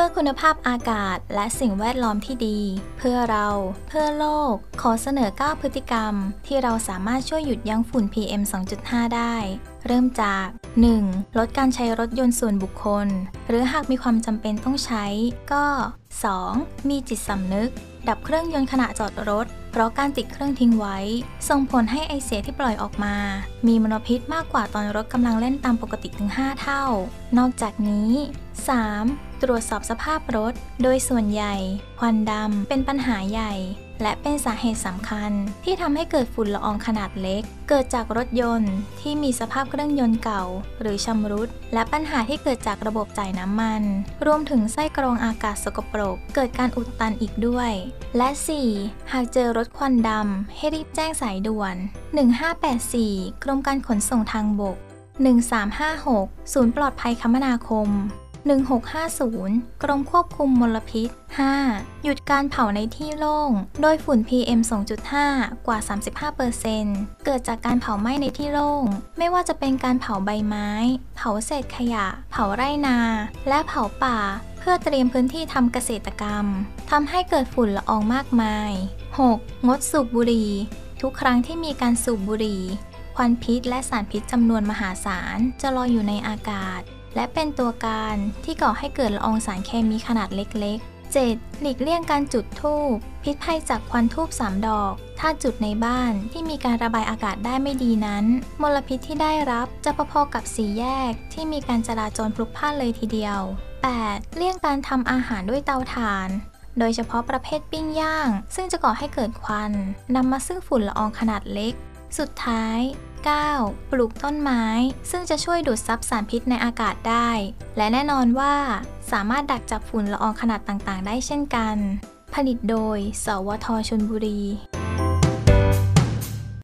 ื่อคุณภาพอากาศและสิ่งแวดล้อมที่ดี เพื่อเรา เพื่อโลก ขอเสนอ 9 พฤติกรรม ที่เราสามารถช่วยหยุดยั้งฝุ่น PM 2.5 ได้ เริ่มจาก 1. ลดการใช้รถยนต์ส่วนบุคคล หรือหากมีความจำเป็นต้องใช้ ก็ 2. มีจิตสำนึก ดับเครื่องยนต์ขณะจอดรถ เพราะการติดเครื่องทิ้งไว้ ส่งผลให้ไอเสียที่ปล่อยออกมา มีมลพิษมากกว่าตอนรถกำลังเล่นตามปกติถึง 5 เท่า นอกจากนี้ 3. ตรวจสอบสภาพรถ โดยส่วนใหญ่ ควันดำเป็นปัญหาใหญ่ และเป็นสาเหตุสำคัญ ที่ทำให้เกิดฝุ่นละอองขนาดเล็ก เกิดจากรถยนต์ที่มีสภาพเครื่องยนต์เก่า หรือชำรุด และปัญหาที่เกิดจากระบบจ่ายน้ำมัน รวมถึงไส้กรองอากาศสกปรก เกิดการอุดตันอีกด้วย และ 4. หากเจอรถควันดำให้รีบแจ้งสายด่วน 1584 กรมการขนส่งทางบก 1356 ศูนย์ปลอดภัยคมนาคม 1650 กรมควบคุมมลพิษ 5. หยุดการเผาในที่โล่ง โดยฝุ่น PM 2.5 กว่า 35%เกิดจากการเผาไหม้ในที่โล่ง ไม่ว่าจะเป็นการเผาใบไม้ เผาเศษขยะ เผาไร่นา และเผาป่า เพื่อเตรียมพื้นที่ทำเกษตรกรรม ทำให้เกิดฝุ่นละอองมากมาย 6. งดสูบบุหรี่ ทุกครั้งที่มีการสูบบุหรี่ ควันพิษและสารพิษจำนวนมหาศาลจะลอยอยู่ในอากาศ และเป็นตัวการที่ก่อให้เกิดละอองสารเคมีขนาดเล็กๆ 7. หลีกเลี่ยงการจุดธูป พิษภัยจากควันทูบ3ดอก ถ้าจุดในบ้านที่มีการระบายอากาศได้ไม่ดีนั้น มลพิษที่ได้รับจะพอๆกับสีแยกที่มีการจราจรพลุกพล่านเลยทีเดียว 8. เลี่ยงการทำอาหารด้วยเตาถ่านโดยเฉพาะประเภทปิ้งย่าง ซึ่งจะก่อให้เกิดควันนำมาซึ่งฝุ่นละอองขนาดเล็ก สุดท้าย 9. ปลูกต้นไม้ ซึ่งจะช่วยดูดซับสารพิษในอากาศได้ และแน่นอนว่าสามารถดักจับฝุ่นละอองขนาดต่างๆ ได้เช่นกัน ผลิตโดย สวทชนบุรี